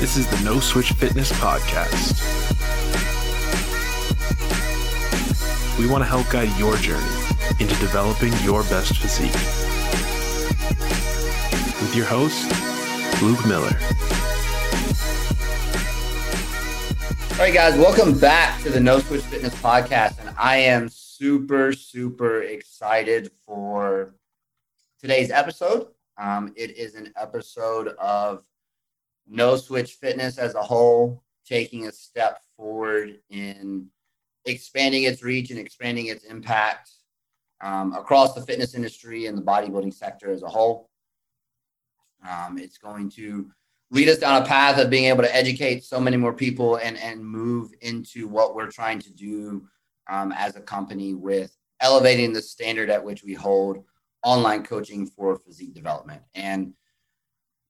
This is the No Switch Fitness Podcast. We want to help guide your journey into developing your best physique. With your host, Luke Miller. All right, guys, welcome back to the No Switch Fitness Podcast. And I am super, super excited for today's episode. Um, it is an episode of No Switch Fitness as a whole, taking a step forward in expanding its reach and expanding its impact um, across the fitness industry and the bodybuilding sector as a whole. Um, it's going to lead us down a path of being able to educate so many more people and and move into what we're trying to do um, as a company with elevating the standard at which we hold online coaching for physique development and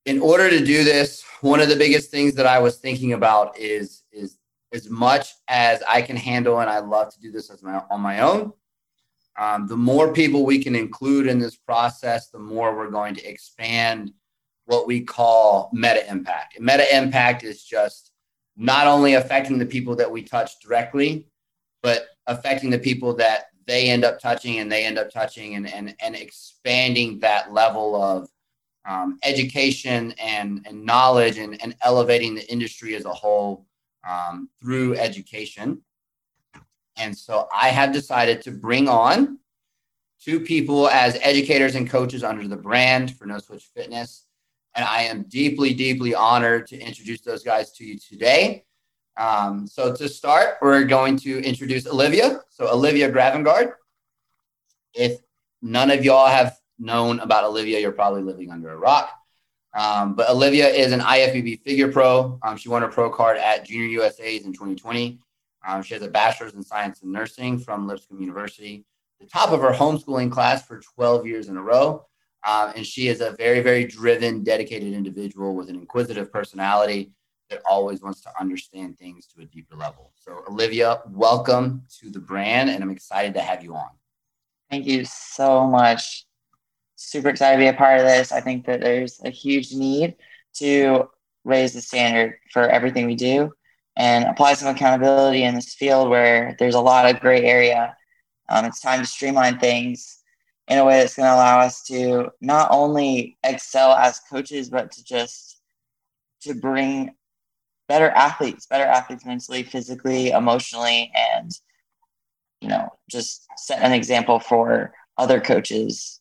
in order to do this one of the biggest things that i was thinking about is is as much as i can handle and i love to do this as my, on my own um, the more people we can include in this process the more we're going to expand what we call meta impact. And meta impact is just not only affecting the people that we touch directly, but affecting the people that they end up touching and they end up touching and, and, and expanding that level of um, education and, and knowledge and, and elevating the industry as a whole um, through education. And so I have decided to bring on two people as educators and coaches under the brand for No Switch Fitness. And I am deeply, deeply honored to introduce those guys to you today. Um, so to start, we're going to introduce Olivia. So Olivia Gravengard. If none of y'all have known about Olivia, you're probably living under a rock. Um, but Olivia is an IFBB figure pro. Um, she won her pro card at Junior USA's in 2020. Um, she has a bachelor's in science and nursing from Lipscomb University, the top of her homeschooling class for 12 years in a row. Um, and she is a very, very driven, dedicated individual with an inquisitive personality that always wants to understand things to a deeper level. So, Olivia, welcome to the brand, and I'm excited to have you on. Thank you so much. Super excited to be a part of this. I think that there's a huge need to raise the standard for everything we do and apply some accountability in this field where there's a lot of gray area. Um, it's time to streamline things in a way that's going to allow us to not only excel as coaches, but to just to bring better athletes, better athletes mentally, physically, emotionally, and you know, just set an example for other coaches.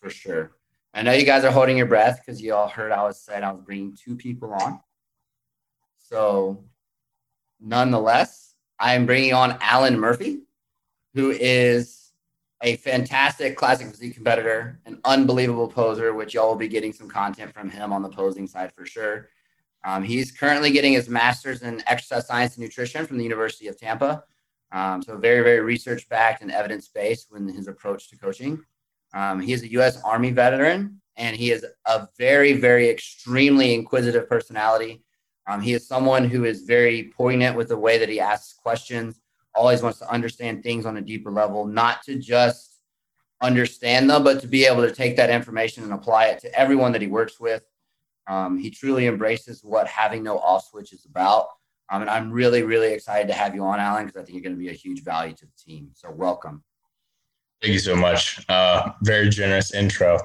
For sure. I know you guys are holding your breath because you all heard I was said I was bringing two people on. So, nonetheless, I am bringing on Alan Murphy, who is a fantastic classic physique competitor, an unbelievable poser, which y'all will be getting some content from him on the posing side for sure. Um, he's currently getting his master's in exercise science and nutrition from the University of Tampa. Um, so very, very research backed and evidence based when his approach to coaching. Um, he is a U.S. Army veteran, and he is a very, very extremely inquisitive personality. Um, he is someone who is very poignant with the way that he asks questions always wants to understand things on a deeper level, not to just understand them, but to be able to take that information and apply it to everyone that he works with. Um, he truly embraces what having no off switch is about. Um, and I'm really, really excited to have you on, Alan, because I think you're going to be a huge value to the team. So welcome. Thank you so much. Uh, very generous intro,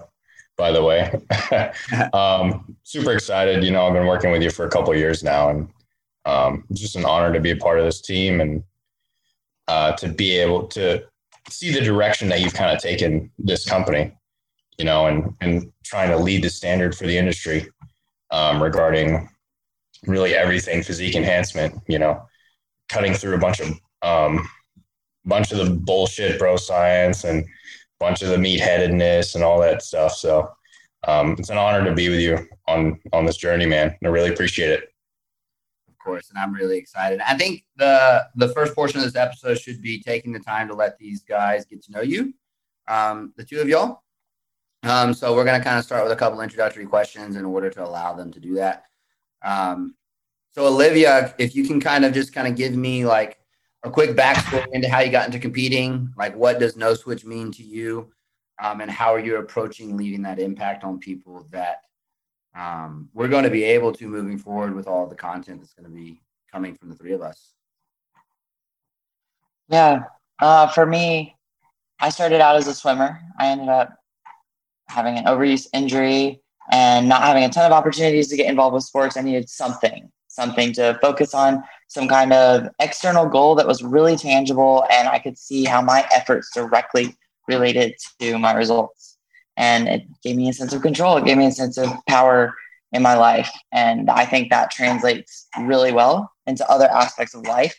by the way. um, super excited. You know, I've been working with you for a couple years now, and um, it's just an honor to be a part of this team and uh, to be able to see the direction that you've kind of taken this company, you know, and and trying to lead the standard for the industry um, regarding really everything physique enhancement. You know, cutting through a bunch of um, bunch of the bullshit bro science and bunch of the meatheadedness and all that stuff. So um, it's an honor to be with you on on this journey, man. I really appreciate it Of course, and I'm really excited. I think the the first portion of this episode should be taking the time to let these guys get to know you, um, the two of y'all. Um, so we're gonna kind of start with a couple introductory questions in order to allow them to do that. Um, so Olivia, if you can kind of just kind of give me like a quick backstory into how you got into competing, like what does no switch mean to you, um, and how are you approaching leaving that impact on people that um, we're going to be able to moving forward with all the content that's going to be coming from the three of us. Yeah. Uh, for me, I started out as a swimmer. I ended up having an overuse injury and not having a ton of opportunities to get involved with sports. I needed something, something to focus on, some kind of external goal that was really tangible. And I could see how my efforts directly related to my results. And it gave me a sense of control. It gave me a sense of power in my life. And I think that translates really well into other aspects of life,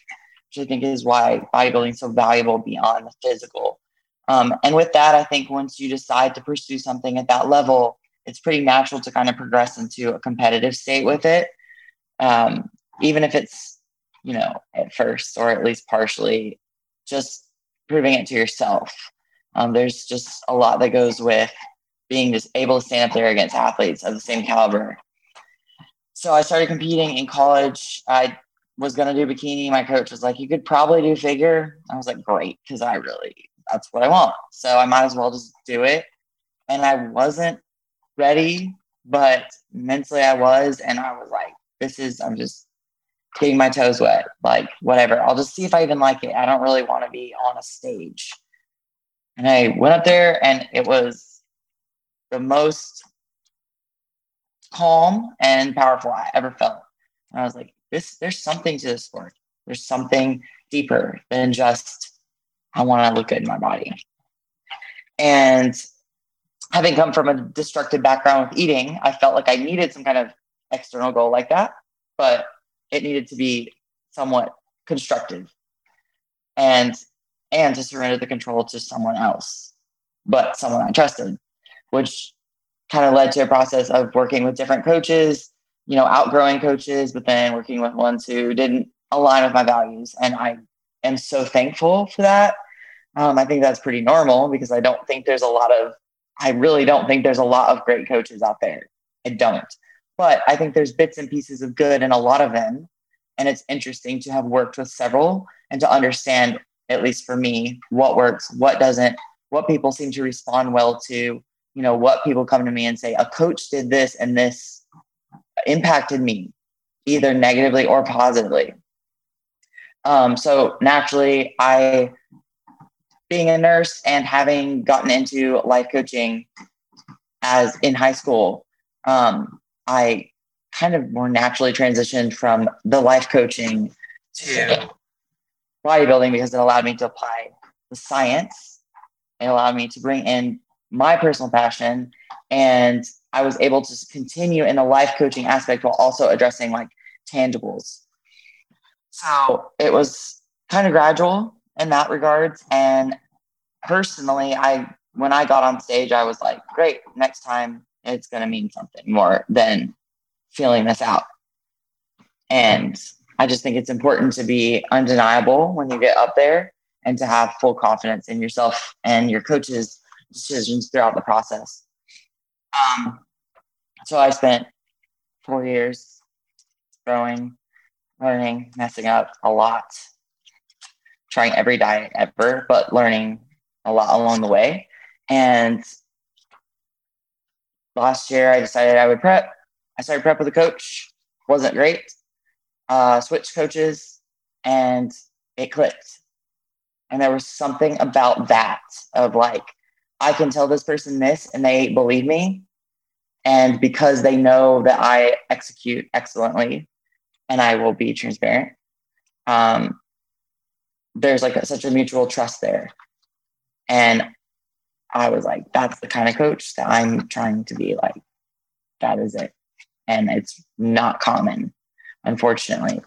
which I think is why bodybuilding is so valuable beyond the physical. Um, and with that, I think once you decide to pursue something at that level, it's pretty natural to kind of progress into a competitive state with it. Um, even if it's, you know, at first or at least partially just proving it to yourself. Um, there's just a lot that goes with being just able to stand up there against athletes of the same caliber. So I started competing in college. I was going to do bikini. My coach was like, you could probably do figure. I was like, great. Cause I really, that's what I want. So I might as well just do it. And I wasn't ready, but mentally I was. And I was like, this is, I'm just getting my toes wet. Like, whatever. I'll just see if I even like it. I don't really want to be on a stage. And I went up there and it was the most calm and powerful I ever felt. And I was like, this, there's something to this sport. There's something deeper than just, I want to look good in my body. And having come from a destructive background with eating, I felt like I needed some kind of external goal like that, but it needed to be somewhat constructive and and to surrender the control to someone else, but someone I trusted, which kind of led to a process of working with different coaches, you know, outgrowing coaches, but then working with ones who didn't align with my values. And I am so thankful for that. Um, I think that's pretty normal because I don't think there's a lot of, I really don't think there's a lot of great coaches out there. I don't. But I think there's bits and pieces of good in a lot of them. And it's interesting to have worked with several and to understand, at least for me, what works, what doesn't, what people seem to respond well to, you know, what people come to me and say, a coach did this and this impacted me either negatively or positively. Um, so naturally, I, being a nurse and having gotten into life coaching as in high school, um, I kind of more naturally transitioned from the life coaching to bodybuilding because it allowed me to apply the science. It allowed me to bring in my personal passion and I was able to continue in the life coaching aspect while also addressing like tangibles. So it was kind of gradual in that regards. And personally, I when I got on stage, I was like, great, next time it's gonna mean something more than feeling this out. And I just think it's important to be undeniable when you get up there and to have full confidence in yourself and your coach's decisions throughout the process. Um, so I spent four years growing, learning, messing up a lot, trying every diet ever, but learning a lot along the way. And last year I decided I would prep. I started prep with a coach. Wasn't great. Uh, switched coaches and it clicked. And there was something about that of like, I can tell this person this and they believe me. And because they know that I execute excellently and I will be transparent, um, there's like a, such a mutual trust there. And I was like, that's the kind of coach that I'm trying to be like. That is it. And it's not common, unfortunately.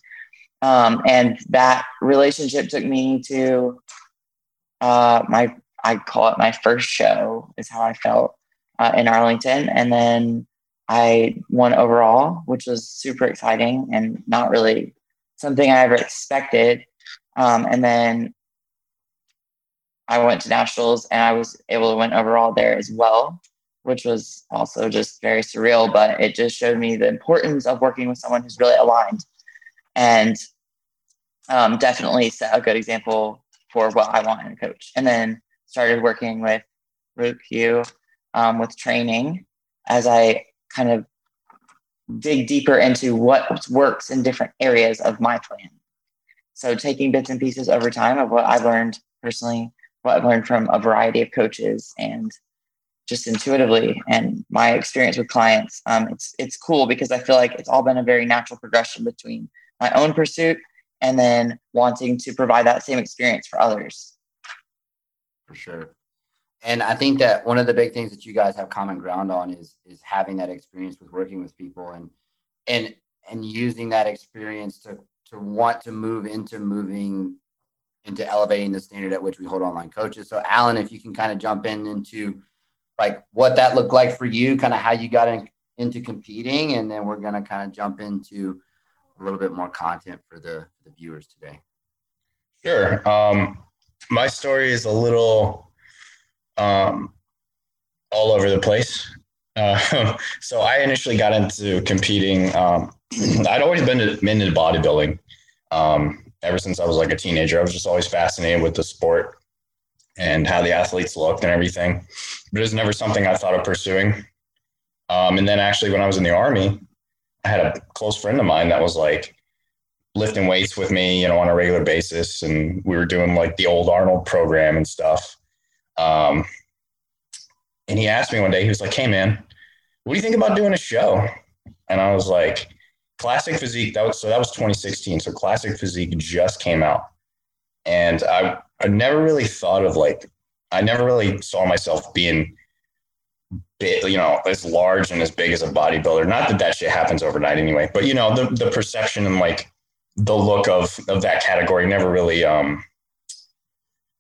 Um, and that relationship took me to uh, my, I call it my first show, is how I felt uh, in Arlington. And then I won overall, which was super exciting and not really something I ever expected. Um, and then I went to nationals and I was able to win overall there as well, which was also just very surreal. But it just showed me the importance of working with someone who's really aligned and um, definitely set a good example for what I want in a coach. And then started working with Luke Hugh um, with training as I kind of dig deeper into what works in different areas of my plan. So taking bits and pieces over time of what I've learned personally, I've learned from a variety of coaches and just intuitively and my experience with clients. Um, it's it's cool because I feel like it's all been a very natural progression between my own pursuit and then wanting to provide that same experience for others. For sure. And I think that one of the big things that you guys have common ground on is is having that experience with working with people and and and using that experience to to want to move into moving into elevating the standard at which we hold online coaches. So Alan, if you can kind of jump in into like what that looked like for you, kind of how you got in, into competing, and then we're gonna kind of jump into a little bit more content for the, the viewers today. Sure. Um, my story is a little um, all over the place. Uh, so I initially got into competing. Um, I'd always been, to, been into bodybuilding um, ever since I was like a teenager. I was just always fascinated with the sport and how the athletes looked and everything. But it was never something I thought of pursuing. Um, and then actually, when I was in the army, I had a close friend of mine that was like lifting weights with me, you know, on a regular basis, and we were doing like the old Arnold program and stuff. Um, and he asked me one day, he was like, "Hey, man, what do you think about doing a show?" And I was like, "Classic Physique." That was so that was 2016. So Classic Physique just came out, and I I never really thought of like I never really saw myself being big, you know, as large and as big as a bodybuilder. Not that that shit happens overnight anyway, but you know, the the perception and like the look of of that category never really um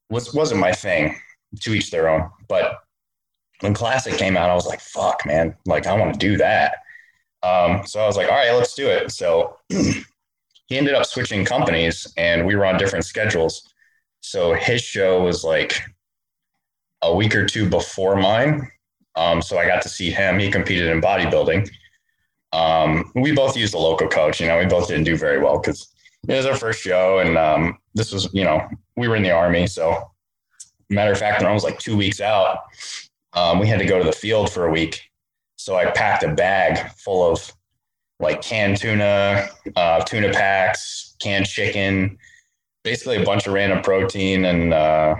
was wasn't my thing. To each their own. But when Classic came out, I was like, fuck, man, like I want to do that. Um, so I was like, all right, let's do it. So he ended up switching companies and we were on different schedules. So his show was like a week or two before mine. Um, so I got to see him. He competed in bodybuilding. Um, we both used a local coach. You know, we both didn't do very well because it was our first show, and um, this was, you know, we were in the army. So, matter of fact, when I was like two weeks out, um, we had to go to the field for a week. So I packed a bag full of like canned tuna, uh, tuna packs, canned chicken, basically a bunch of random protein and uh,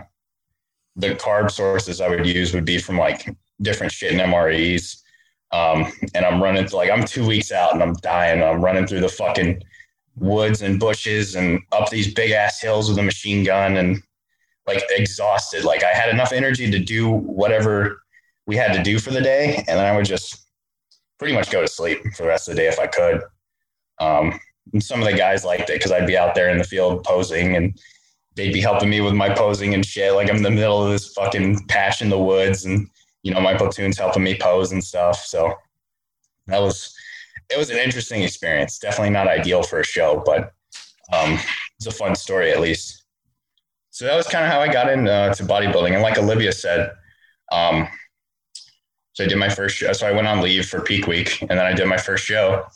the carb sources I would use would be from like different shit in MREs. Um, and I'm running like I'm two weeks out and I'm dying. I'm running through the fucking woods and bushes and up these big ass hills with a machine gun and like exhausted. Like I had enough energy to do whatever we had to do for the day, and then I would just pretty much go to sleep for the rest of the day if I could. Um, some of the guys liked it because I'd be out there in the field posing and they'd be helping me with my posing and shit. Like I'm in the middle of this fucking patch in the woods and you know, my platoon's helping me pose and stuff. So that was, it was an interesting experience. Definitely not ideal for a show, but um, it's a fun story at least. So that was kind of how I got into uh, bodybuilding. And like Olivia said, um, so I did my first show. So I went on leave for peak week and then I did my first show.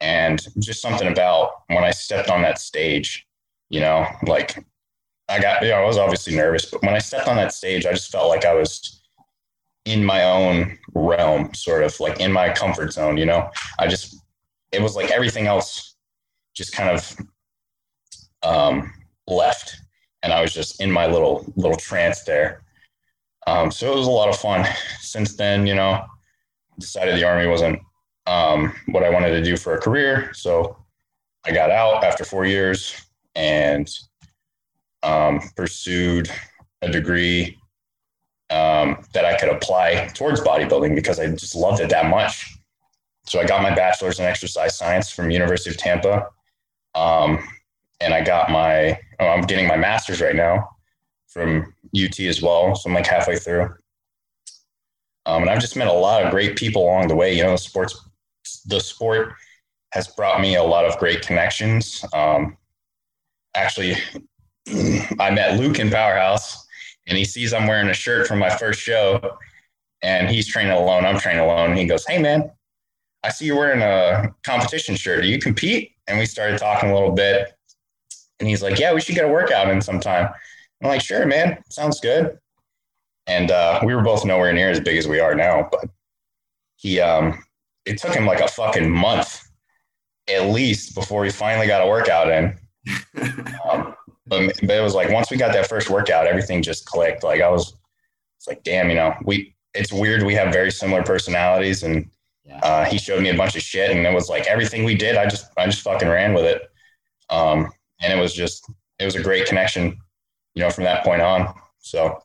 And just something about when I stepped on that stage, you know, like I got, you know, I was obviously nervous, but when I stepped on that stage, I just felt like I was in my own realm, sort of like in my comfort zone, you know. I just it was like everything else just kind of um left and I was just in my little little trance there. Um, so it was a lot of fun. Since then, you know, decided the army wasn't um, what I wanted to do for a career. So I got out after four years and um, pursued a degree um, that I could apply towards bodybuilding because I just loved it that much. So I got my bachelor's in exercise science from University of Tampa, um, and I got my oh, I'm getting my master's right now from UT as well. So I'm like halfway through, um, and I've just met a lot of great people along the way. You know, the sports the sport has brought me a lot of great connections. Um, actually, I met Luke in Powerhouse and he sees I'm wearing a shirt from my first show and he's training alone. I'm training alone. He goes, Hey man, I see you're wearing a competition shirt. Do you compete? And we started talking a little bit. And he's like, Yeah, we should get a workout in sometime. I'm like, Sure, man. Sounds good. And uh, we were both nowhere near as big as we are now, but he um it took him like a fucking month at least before he finally got a workout in. um, but, but it was like once we got that first workout, everything just clicked. Like I was, it's like, damn, you know, we, it's weird. We have very similar personalities and yeah. uh, he showed me a bunch of shit and it was like everything we did, I just, I just fucking ran with it. Um, and it was just, it was a great connection, you know, from that point on. So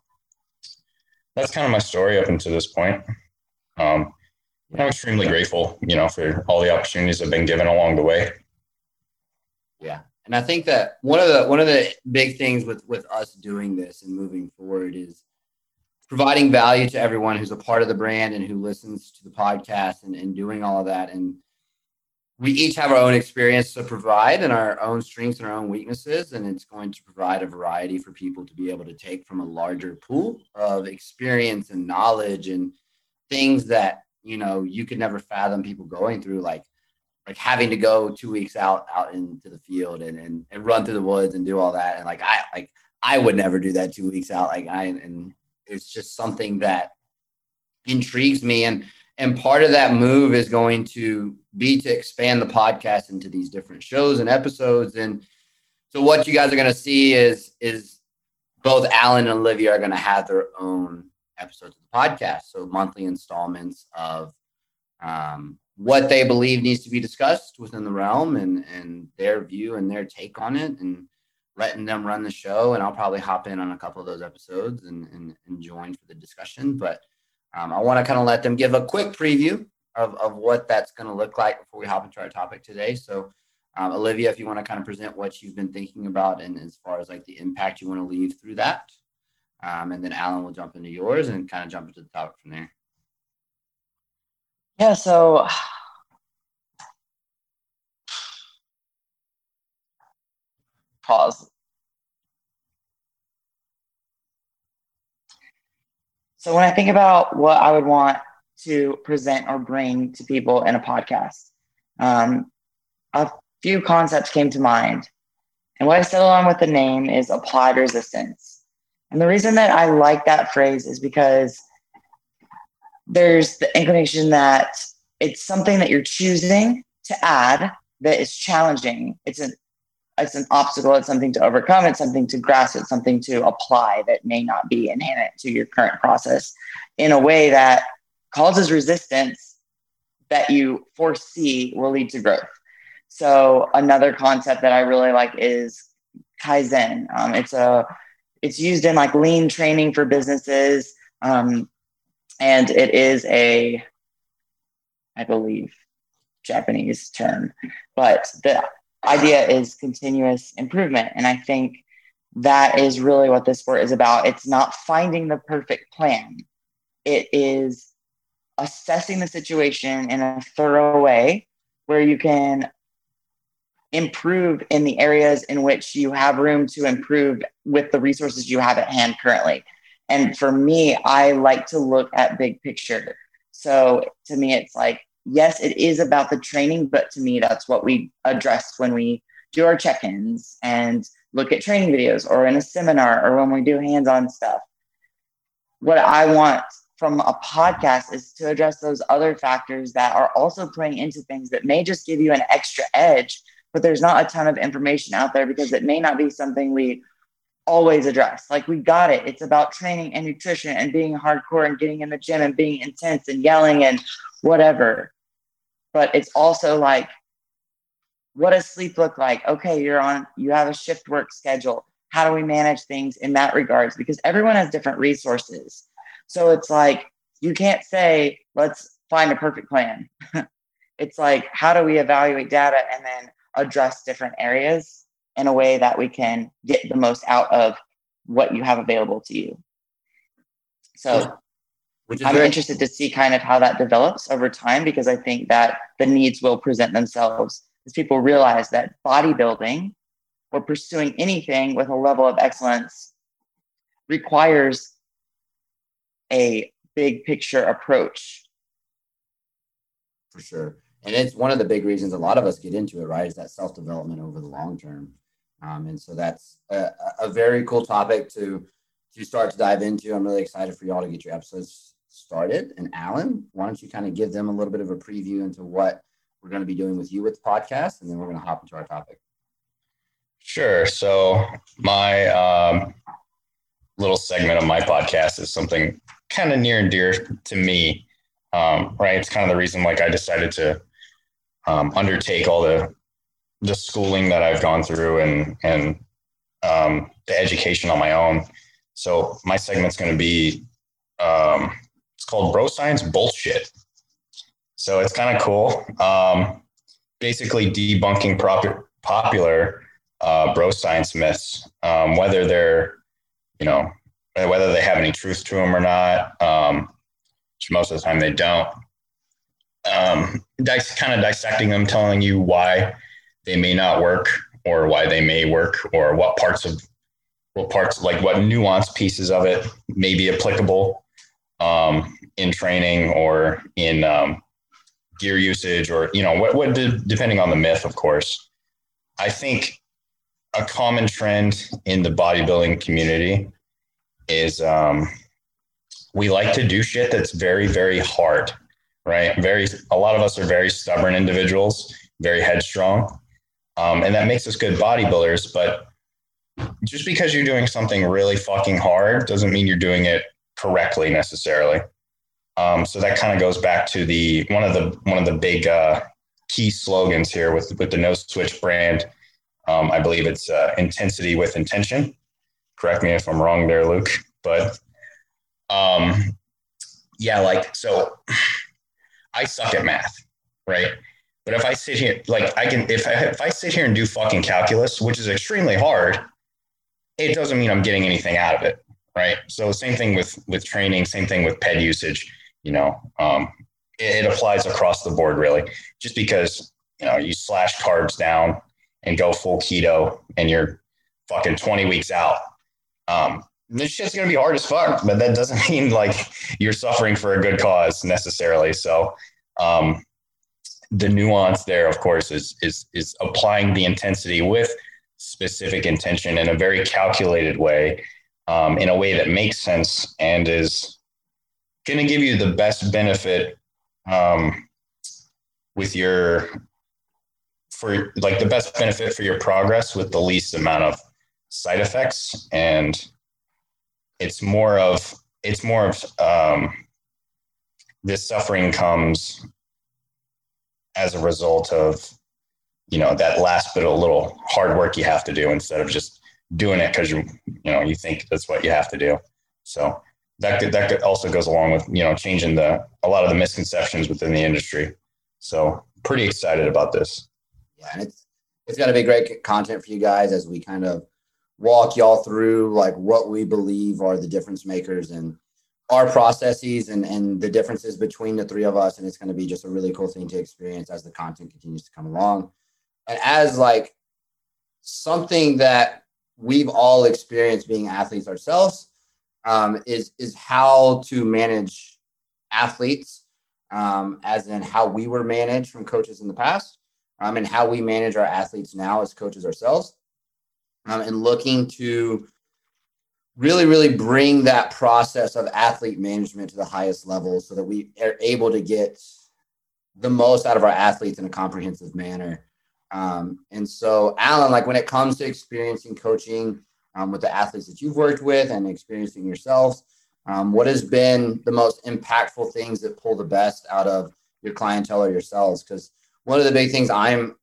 that's kind of my story up until this point. Um, I'm extremely grateful, you know, for all the opportunities I've been given along the way. Yeah. And I think that one of the one of the big things with with us doing this and moving forward is providing value to everyone who's a part of the brand and who listens to the podcast and, and doing all of that. And we each have our own experience to provide and our own strengths and our own weaknesses. And it's going to provide a variety for people to be able to take from a larger pool of experience and knowledge and things that you know you could never fathom people going through like like having to go two weeks out out into the field and, and and run through the woods and do all that and like i like i would never do that two weeks out like i and it's just something that intrigues me and and part of that move is going to be to expand the podcast into these different shows and episodes and so what you guys are going to see is is both alan and olivia are going to have their own episodes of the podcast. So monthly installments of um, what they believe needs to be discussed within the realm and, and their view and their take on it and letting them run the show. And I'll probably hop in on a couple of those episodes and, and, and join for the discussion. But um, I want to kind of let them give a quick preview of, of what that's going to look like before we hop into our topic today. So um, Olivia, if you want to kind of present what you've been thinking about and as far as like the impact you want to leave through that. Um, and then Alan will jump into yours and kind of jump into the topic from there. Yeah, so pause. So when I think about what I would want to present or bring to people in a podcast, um, a few concepts came to mind. And what I settled on with the name is applied resistance. And the reason that I like that phrase is because there's the inclination that it's something that you're choosing to add that is challenging. It's an it's an obstacle, it's something to overcome, it's something to grasp, it's something to apply that may not be inherent to your current process in a way that causes resistance that you foresee will lead to growth. So another concept that I really like is Kaizen. Um, it's a it's used in like lean training for businesses. Um, and it is a, I believe, Japanese term, but the idea is continuous improvement. And I think that is really what this sport is about. It's not finding the perfect plan, it is assessing the situation in a thorough way where you can improve in the areas in which you have room to improve with the resources you have at hand currently. And for me, I like to look at big picture. So to me, it's like, yes, it is about the training, but to me, that's what we address when we do our check ins and look at training videos or in a seminar or when we do hands on stuff. What I want from a podcast is to address those other factors that are also playing into things that may just give you an extra edge but there's not a ton of information out there because it may not be something we always address. Like we got it. It's about training and nutrition and being hardcore and getting in the gym and being intense and yelling and whatever. But it's also like, what does sleep look like? Okay, you're on, you have a shift work schedule. How do we manage things in that regards? Because everyone has different resources. So it's like, you can't say, let's find a perfect plan. it's like, how do we evaluate data and then address different areas in a way that we can get the most out of what you have available to you. So I'm very- interested to see kind of how that develops over time because I think that the needs will present themselves as people realize that bodybuilding or pursuing anything with a level of excellence requires a big picture approach. For sure and it's one of the big reasons a lot of us get into it, right? Is that self development over the long term, um, and so that's a, a, very cool topic to to start to dive into. I'm really excited for y'all to get your episodes started. And Alan, why don't you kind of give them a little bit of a preview into what we're going to be doing with you with the podcast, and then we're going to hop into our topic. Sure. So my um, little segment of my podcast is something kind of near and dear to me. Um, right. It's kind of the reason like I decided to um, undertake all the the schooling that I've gone through and and um, the education on my own. So my segment's going to be um, called Bro Science Bullshit. So it's kind of cool. Um, basically debunking prop- popular uh, bro science myths, um, whether they're you know whether they have any truth to them or not. Um, which most of the time they don't. Um, dice, kind of dissecting them, telling you why they may not work or why they may work or what parts of what parts like what nuanced pieces of it may be applicable um, in training or in um, gear usage or you know what, what depending on the myth of course. I think a common trend in the bodybuilding community is um, we like to do shit that's very very hard right? Very a lot of us are very stubborn individuals very headstrong um, and that makes us good bodybuilders but just because you're doing something really fucking hard doesn't mean you're doing it correctly necessarily um, so that kind of goes back to the one of the one of the big uh, key slogans here with with the No Switch brand. Um, I believe it's uh, intensity with intention. Correct me if I'm wrong there, Luke. But um, yeah, like so, I suck at math, right? But if I sit here, like I can, if I if I sit here and do fucking calculus, which is extremely hard, it doesn't mean I'm getting anything out of it, right? So same thing with with training, same thing with ped usage you know, um, it, it applies across the board really. Just because you know you slash carbs down and go full keto, and you're fucking 20 weeks out. Um, this shit's gonna be hard as fuck, but that doesn't mean like you're suffering for a good cause necessarily. So um, the nuance there, of course, is is is applying the intensity with specific intention in a very calculated way, um, in a way that makes sense and is going to give you the best benefit um, with your for like the best benefit for your progress with the least amount of side effects. And it's more of it's more of um, this suffering comes as a result of you know that last bit of little hard work you have to do instead of just doing it because you you know you think that's what you have to do. So that could, that could also goes along with you know changing the a lot of the misconceptions within the industry. So pretty excited about this. Yeah, and it's it's going to be great content for you guys as we kind of walk y'all through like what we believe are the difference makers and our processes and and the differences between the three of us and it's going to be just a really cool thing to experience as the content continues to come along and as like something that we've all experienced being athletes ourselves um, is is how to manage athletes, um, as in how we were managed from coaches in the past, um, and how we manage our athletes now as coaches ourselves, um, and looking to really, really bring that process of athlete management to the highest level, so that we are able to get the most out of our athletes in a comprehensive manner. Um, and so, Alan, like when it comes to experiencing coaching um, with the athletes that you've worked with and experiencing yourselves. Um, what has been the most impactful things that pull the best out of your clientele or yourselves? Because one of the big things I'm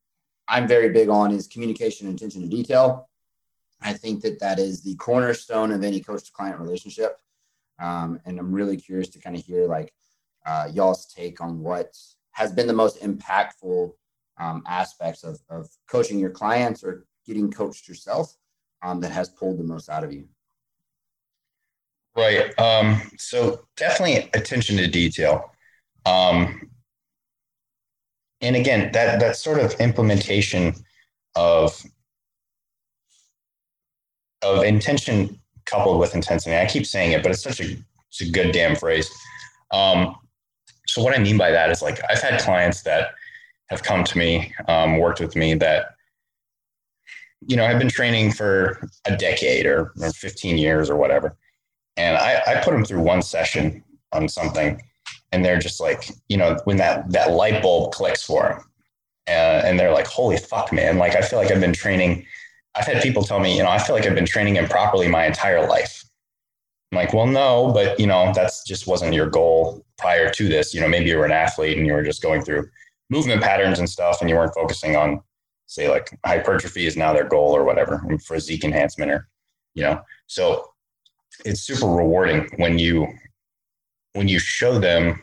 I'm very big on is communication and attention to detail. I think that that is the cornerstone of any coach to client relationship. Um, and I'm really curious to kind of hear like uh, y'all's take on what has been the most impactful um, aspects of, of coaching your clients or getting coached yourself um, that has pulled the most out of you? Right. Um, so definitely attention to detail. Um, and again, that that sort of implementation of of intention coupled with intensity. I keep saying it, but it's such a it's a good damn phrase. Um, so what I mean by that is like I've had clients that have come to me, um, worked with me that you know, I've been training for a decade or, or 15 years or whatever. And I, I put them through one session on something and they're just like, you know, when that that light bulb clicks for them, uh, and they're like, "Holy fuck, man!" Like I feel like I've been training. I've had people tell me, you know, I feel like I've been training improperly my entire life. I'm like, well, no, but you know, that's just wasn't your goal prior to this. You know, maybe you were an athlete and you were just going through movement patterns and stuff, and you weren't focusing on, say, like hypertrophy is now their goal or whatever, physique enhancement or, you know, so it's super rewarding when you when you show them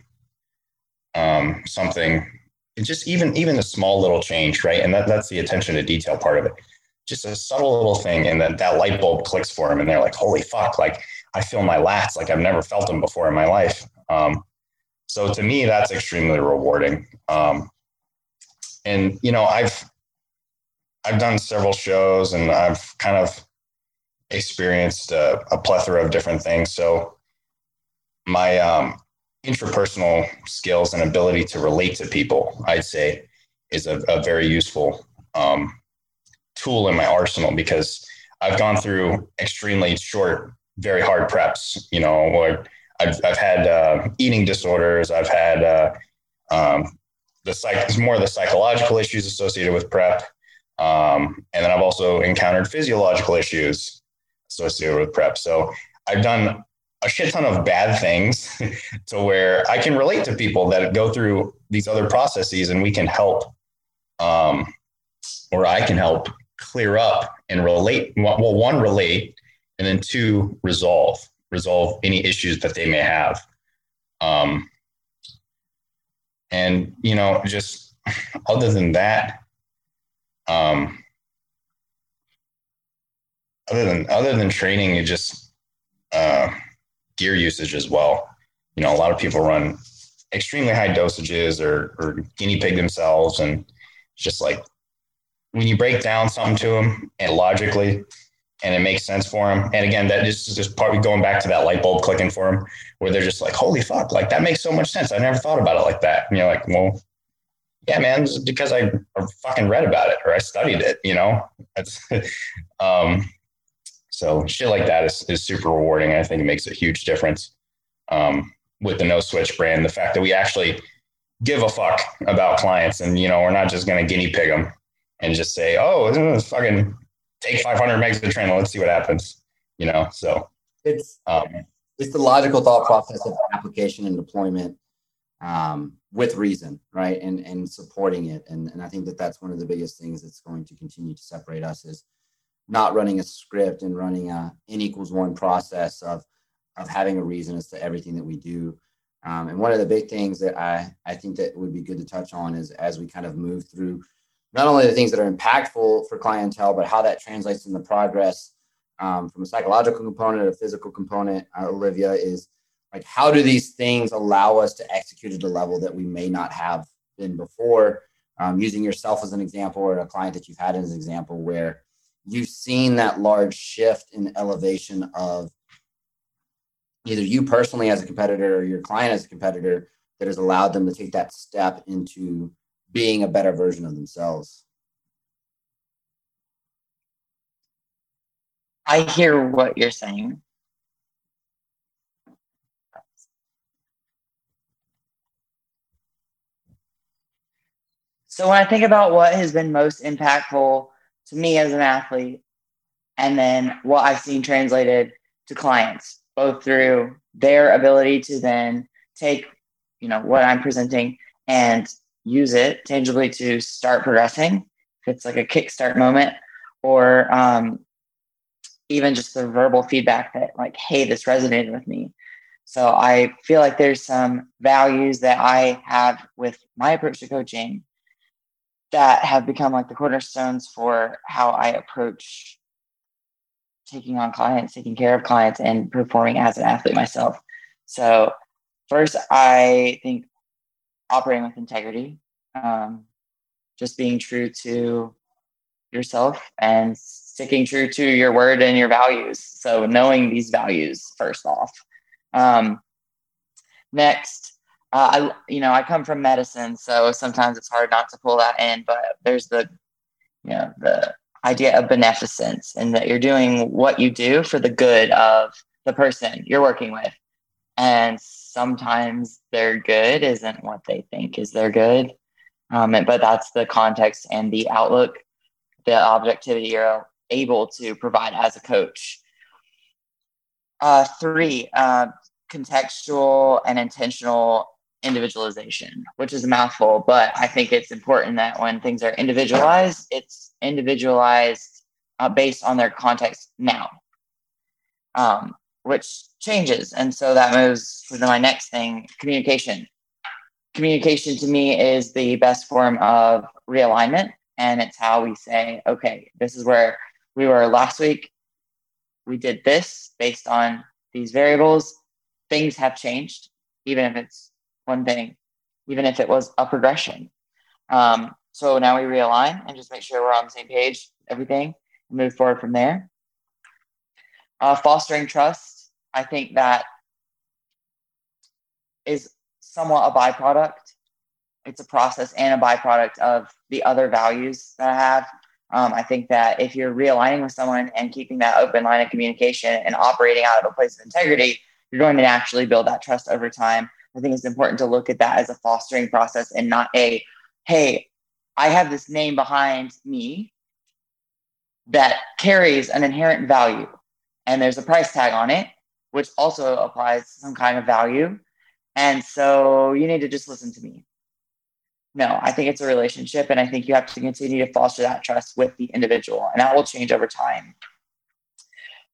um, something, just even even a small little change, right? And that, that's the attention to detail part of it. Just a subtle little thing, and then that light bulb clicks for them, and they're like, "Holy fuck!" Like I feel my lats like I've never felt them before in my life. Um, so to me, that's extremely rewarding. Um, and you know, I've I've done several shows, and I've kind of experienced a, a plethora of different things. So my um, interpersonal skills and ability to relate to people, I'd say, is a, a very useful um, tool in my arsenal because I've gone through extremely short, very hard preps. You know, I've I've had uh, eating disorders. I've had uh, um, the psych, more of the psychological issues associated with prep, um, and then I've also encountered physiological issues associated with prep. So I've done a shit ton of bad things to where I can relate to people that go through these other processes and we can help, um, or I can help clear up and relate. Well, one, relate, and then two, resolve, resolve any issues that they may have. Um, and, you know, just other than that, um, other than other than training, it just uh, gear usage as well. You know, a lot of people run extremely high dosages or, or guinea pig themselves. And just like when you break down something to them and logically, and it makes sense for them. And again, that is just part going back to that light bulb clicking for them, where they're just like, "Holy fuck! Like that makes so much sense. I never thought about it like that." And you're like, "Well, yeah, man, because I, fucking read about it or I studied it." You know, that's um, so shit like that is, is super rewarding. I think it makes a huge difference um, with the No Switch brand. The fact that we actually give a fuck about clients and, you know, we're not just going to guinea pig them and just say, oh, fucking take 500 megs of adrenaline. Let's see what happens, you know? So it's, um, it's the logical thought process of application and deployment um, with reason, right? And, and supporting it. And, and I think that that's one of the biggest things that's going to continue to separate us is not running a script and running a n equals one process of of having a reason as to everything that we do. Um, and one of the big things that I I think that would be good to touch on is as we kind of move through not only the things that are impactful for clientele, but how that translates in the progress um, from a psychological component, a physical component. Uh, Olivia is like, how do these things allow us to execute at a level that we may not have been before? Um, using yourself as an example, or a client that you've had as an example, where you've seen that large shift in elevation of either you personally as a competitor or your client as a competitor that has allowed them to take that step into being a better version of themselves. I hear what you're saying. So when I think about what has been most impactful to me as an athlete, and then what I've seen translated to clients, both through their ability to then take, you know, what I'm presenting and use it tangibly to start progressing. If it's like a kickstart moment, or um, even just the verbal feedback that, like, hey, this resonated with me. So I feel like there's some values that I have with my approach to coaching that have become like the cornerstones for how I approach taking on clients, taking care of clients, and performing as an athlete myself. So, first, I think operating with integrity, um, just being true to yourself and sticking true to your word and your values. So, knowing these values first off. Um, next, uh, I you know I come from medicine, so sometimes it's hard not to pull that in. But there's the you know the idea of beneficence and that you're doing what you do for the good of the person you're working with. And sometimes their good isn't what they think is their good. Um, but that's the context and the outlook, the objectivity you're able to provide as a coach. Uh, three, uh, contextual and intentional individualization, which is a mouthful, but I think it's important that when things are individualized, it's individualized uh, based on their context now, um, which changes. And so that moves to my next thing communication. Communication to me is the best form of realignment. And it's how we say, okay, this is where we were last week. We did this based on these variables. Things have changed, even if it's one thing, even if it was a progression. Um, so now we realign and just make sure we're on the same page, everything, and move forward from there. Uh, fostering trust, I think that is somewhat a byproduct. It's a process and a byproduct of the other values that I have. Um, I think that if you're realigning with someone and keeping that open line of communication and operating out of a place of integrity, you're going to naturally build that trust over time. I think it's important to look at that as a fostering process and not a, hey, I have this name behind me that carries an inherent value and there's a price tag on it, which also applies some kind of value. And so you need to just listen to me. No, I think it's a relationship, and I think you have to continue to foster that trust with the individual, and that will change over time.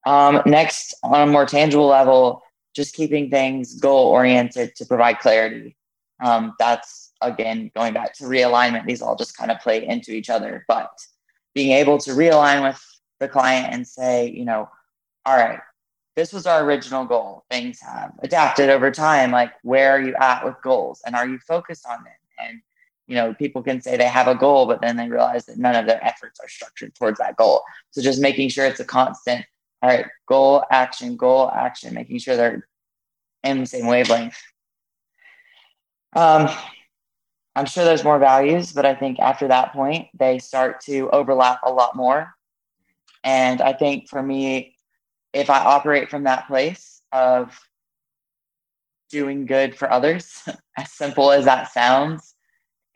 Um, next, on a more tangible level, just keeping things goal oriented to provide clarity. Um, that's again going back to realignment. These all just kind of play into each other, but being able to realign with the client and say, you know, all right, this was our original goal. Things have adapted over time. Like, where are you at with goals, and are you focused on them? And you know, people can say they have a goal, but then they realize that none of their efforts are structured towards that goal. So just making sure it's a constant all right, goal, action, goal, action, making sure they're in the same wavelength. Um, I'm sure there's more values, but I think after that point, they start to overlap a lot more. And I think for me, if I operate from that place of doing good for others, as simple as that sounds,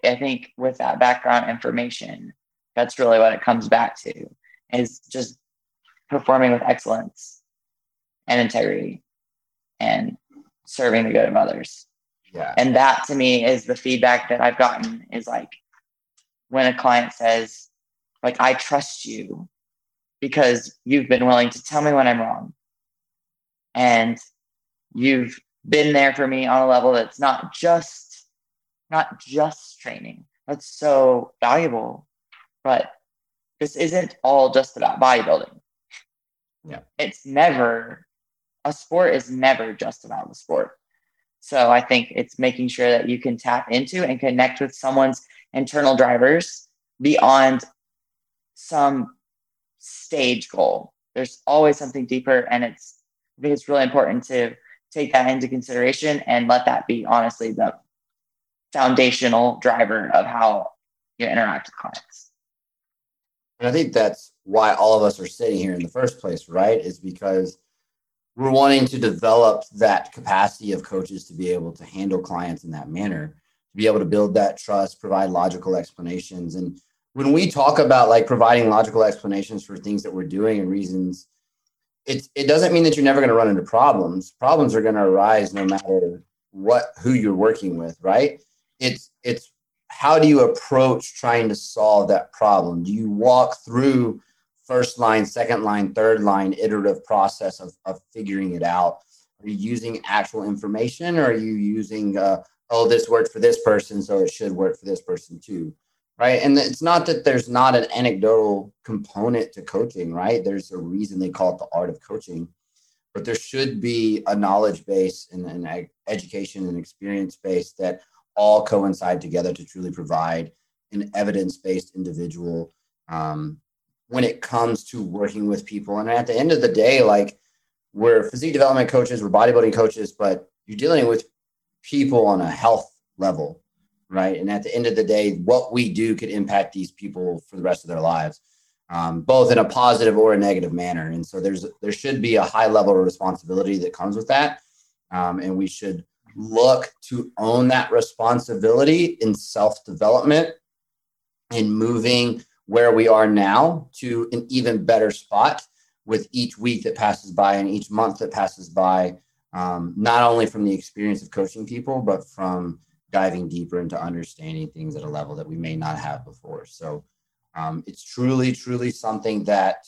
I think with that background information, that's really what it comes back to is just performing with excellence and integrity and serving the good of others. Yeah. And that to me is the feedback that I've gotten is like when a client says, like, I trust you because you've been willing to tell me when I'm wrong. And you've been there for me on a level that's not just not just training. That's so valuable. But this isn't all just about bodybuilding. Yeah. It's never, a sport is never just about the sport. So I think it's making sure that you can tap into and connect with someone's internal drivers beyond some stage goal. There's always something deeper, and it's I think it's really important to take that into consideration and let that be honestly the foundational driver of how you interact with clients. And I think that's why all of us are sitting here in the first place, right? Is because we're wanting to develop that capacity of coaches to be able to handle clients in that manner, to be able to build that trust, provide logical explanations. And when we talk about like providing logical explanations for things that we're doing and reasons, it, it doesn't mean that you're never going to run into problems. Problems are going to arise no matter what who you're working with, right? It's it's how do you approach trying to solve that problem? Do you walk through first line, second line, third line iterative process of, of figuring it out? Are you using actual information or are you using, uh, oh, this worked for this person, so it should work for this person too? Right. And it's not that there's not an anecdotal component to coaching, right? There's a reason they call it the art of coaching, but there should be a knowledge base and an education and experience base that all coincide together to truly provide an evidence based individual um, when it comes to working with people. And at the end of the day, like we're physique development coaches, we're bodybuilding coaches, but you're dealing with people on a health level, right? And at the end of the day, what we do could impact these people for the rest of their lives, um, both in a positive or a negative manner. And so there's there should be a high level of responsibility that comes with that, um, and we should look to own that responsibility in self development and moving where we are now to an even better spot with each week that passes by and each month that passes by, um, not only from the experience of coaching people, but from diving deeper into understanding things at a level that we may not have before. So um, it's truly, truly something that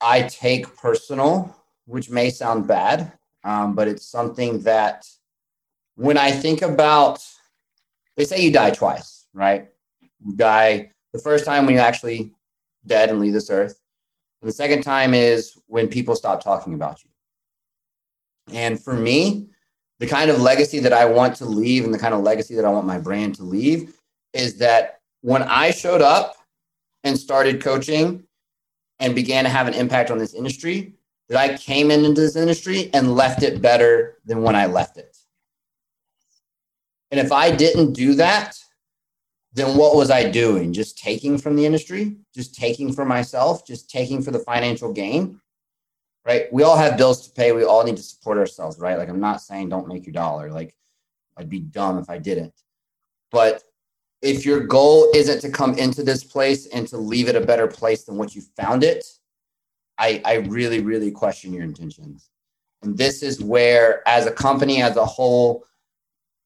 I take personal, which may sound bad, um, but it's something that when I think about, they say you die twice, right? Die the first time when you actually dead and leave this earth. And the second time is when people stop talking about you. And for me, the kind of legacy that I want to leave and the kind of legacy that I want my brand to leave is that when I showed up and started coaching and began to have an impact on this industry, that I came into this industry and left it better than when I left it. And if I didn't do that, then what was I doing? Just taking from the industry, just taking for myself, just taking for the financial gain, right? We all have bills to pay. We all need to support ourselves, right? Like, I'm not saying don't make your dollar. Like, I'd be dumb if I didn't. But if your goal isn't to come into this place and to leave it a better place than what you found it, I, I really, really question your intentions. And this is where, as a company as a whole,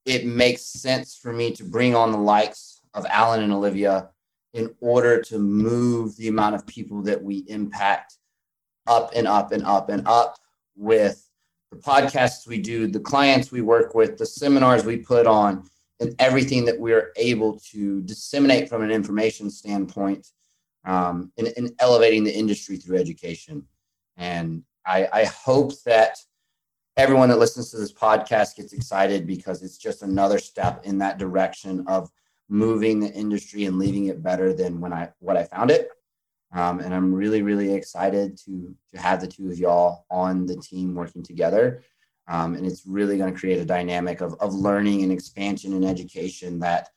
it makes sense for me to bring on the likes of Alan and Olivia in order to move the amount of people that we impact up and up and up and up with the podcasts we do, the clients we work with, the seminars we put on, and everything that we're able to disseminate from an information standpoint um, in, in, elevating the industry through education. And I, I hope that everyone that listens to this podcast gets excited because it's just another step in that direction of moving the industry and leaving it better than when I what I found it. Um, and I'm really, really excited to to have the two of y'all on the team working together. Um, and it's really going to create a dynamic of, of learning and expansion and education that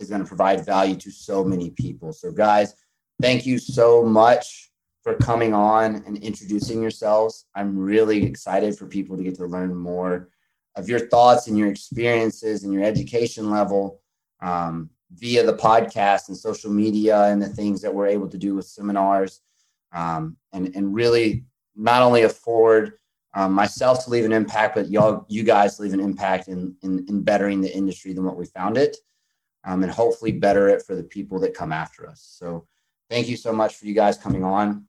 is going to provide value to so many people. So, guys, thank you so much for coming on and introducing yourselves. I'm really excited for people to get to learn more of your thoughts and your experiences and your education level um, via the podcast and social media and the things that we're able to do with seminars um, and, and really not only afford um, myself to leave an impact, but y'all, you guys leave an impact in, in, in bettering the industry than what we found it um, and hopefully better it for the people that come after us. So thank you so much for you guys coming on.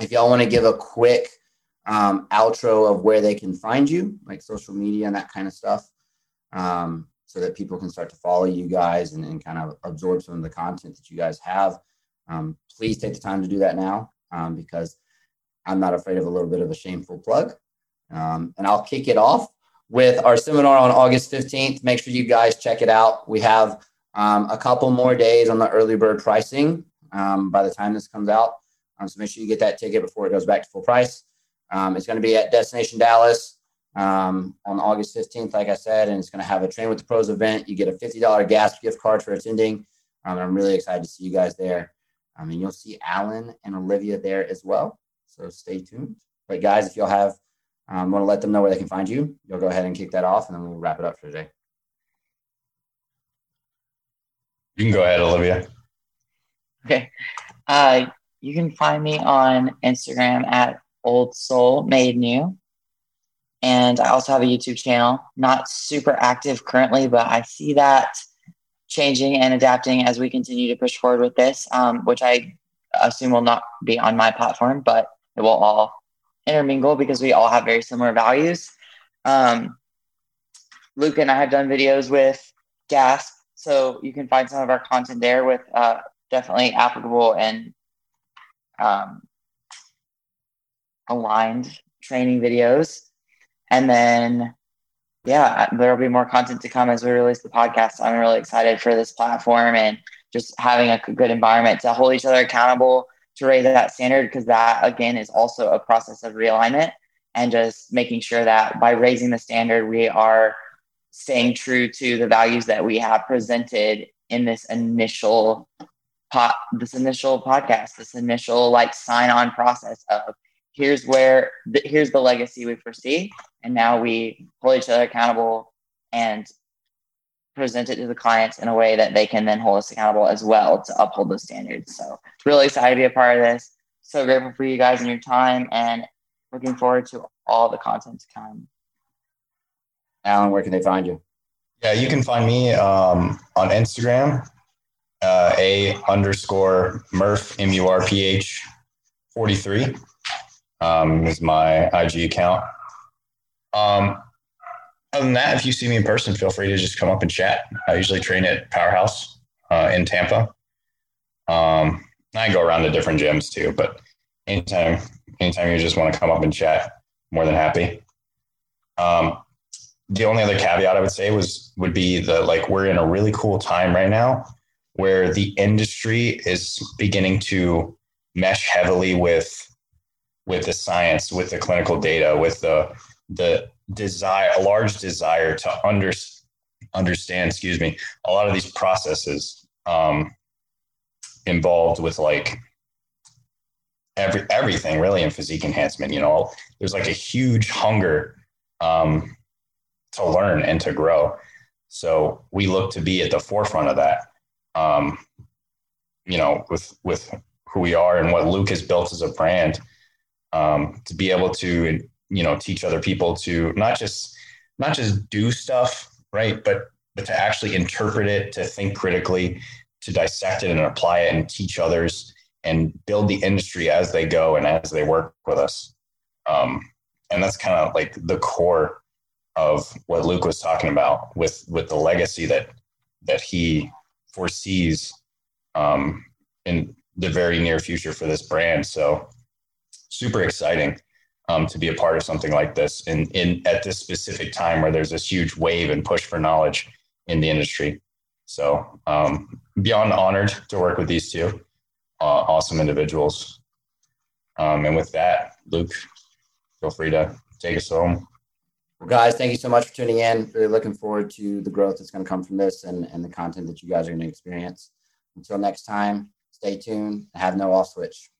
If y'all want to give a quick um, outro of where they can find you, like social media and that kind of stuff, um, so that people can start to follow you guys and, and kind of absorb some of the content that you guys have. Um, please take the time to do that now um, because I'm not afraid of a little bit of a shameful plug. Um, and I'll kick it off with our seminar on August 15th. Make sure you guys check it out. We have um, a couple more days on the early bird pricing um, by the time this comes out. Um, so make sure you get that ticket before it goes back to full price. it's going to be at Destination Dallas um, on August 15th, like I said, and it's going to have a Train with the Pros event. You get a $50 gas gift card for attending. Um, I'm really excited to see you guys there. I mean, you'll see Alan and Olivia there as well. So stay tuned. But guys, if you'll have, um, want to let them know where they can find you, you'll go ahead and kick that off and then we'll wrap it up for today. You can go ahead, Olivia. Okay. Uh, you can find me on Instagram at Old Soul Made New. And I also have a YouTube channel, not super active currently, but I see that changing and adapting as we continue to push forward with this, um, which I assume will not be on my platform, but it will all intermingle because we all have very similar values. Um, Luke and I have done videos with Gasp, so you can find some of our content there with uh, definitely applicable and um, aligned training videos. And then, yeah, there'll be more content to come as we release the podcast. I'm really excited for this platform and just having a good environment to hold each other accountable to raise that standard because that again is also a process of realignment and just making sure that by raising the standard we are staying true to the values that we have presented in this initial pot this initial podcast this initial like sign on process of here's where the, here's the legacy we foresee. And now we hold each other accountable and present it to the clients in a way that they can then hold us accountable as well to uphold those standards. So really excited to be a part of this. So grateful for you guys and your time and looking forward to all the content to come. Alan where can they find you? Yeah you can find me um, on instagram uh, a underscore murph m-u-r-p-h 43 um, is my IG account. Um, other than that, if you see me in person, feel free to just come up and chat. I usually train at Powerhouse uh, in Tampa. Um, I go around to different gyms too, but anytime, anytime you just want to come up and chat, more than happy. Um, the only other caveat I would say was would be that like we're in a really cool time right now where the industry is beginning to mesh heavily with with the science, with the clinical data, with the the desire, a large desire to under, understand, excuse me, a lot of these processes um, involved with like every everything really in physique enhancement. You know, there's like a huge hunger um, to learn and to grow. So we look to be at the forefront of that. Um, you know, with with who we are and what Luke has built as a brand um, to be able to you know teach other people to not just not just do stuff right but but to actually interpret it to think critically to dissect it and apply it and teach others and build the industry as they go and as they work with us. Um, and that's kind of like the core of what luke was talking about with with the legacy that that he foresees um, in the very near future for this brand. So super exciting um, to be a part of something like this in, in at this specific time where there's this huge wave and push for knowledge in the industry. So um, beyond honored to work with these two uh, awesome individuals. Um, and with that, Luke, feel free to take us home. Well, guys, thank you so much for tuning in. Really looking forward to the growth that's going to come from this and, and the content that you guys are going to experience. Until next time, stay tuned. Have no off switch.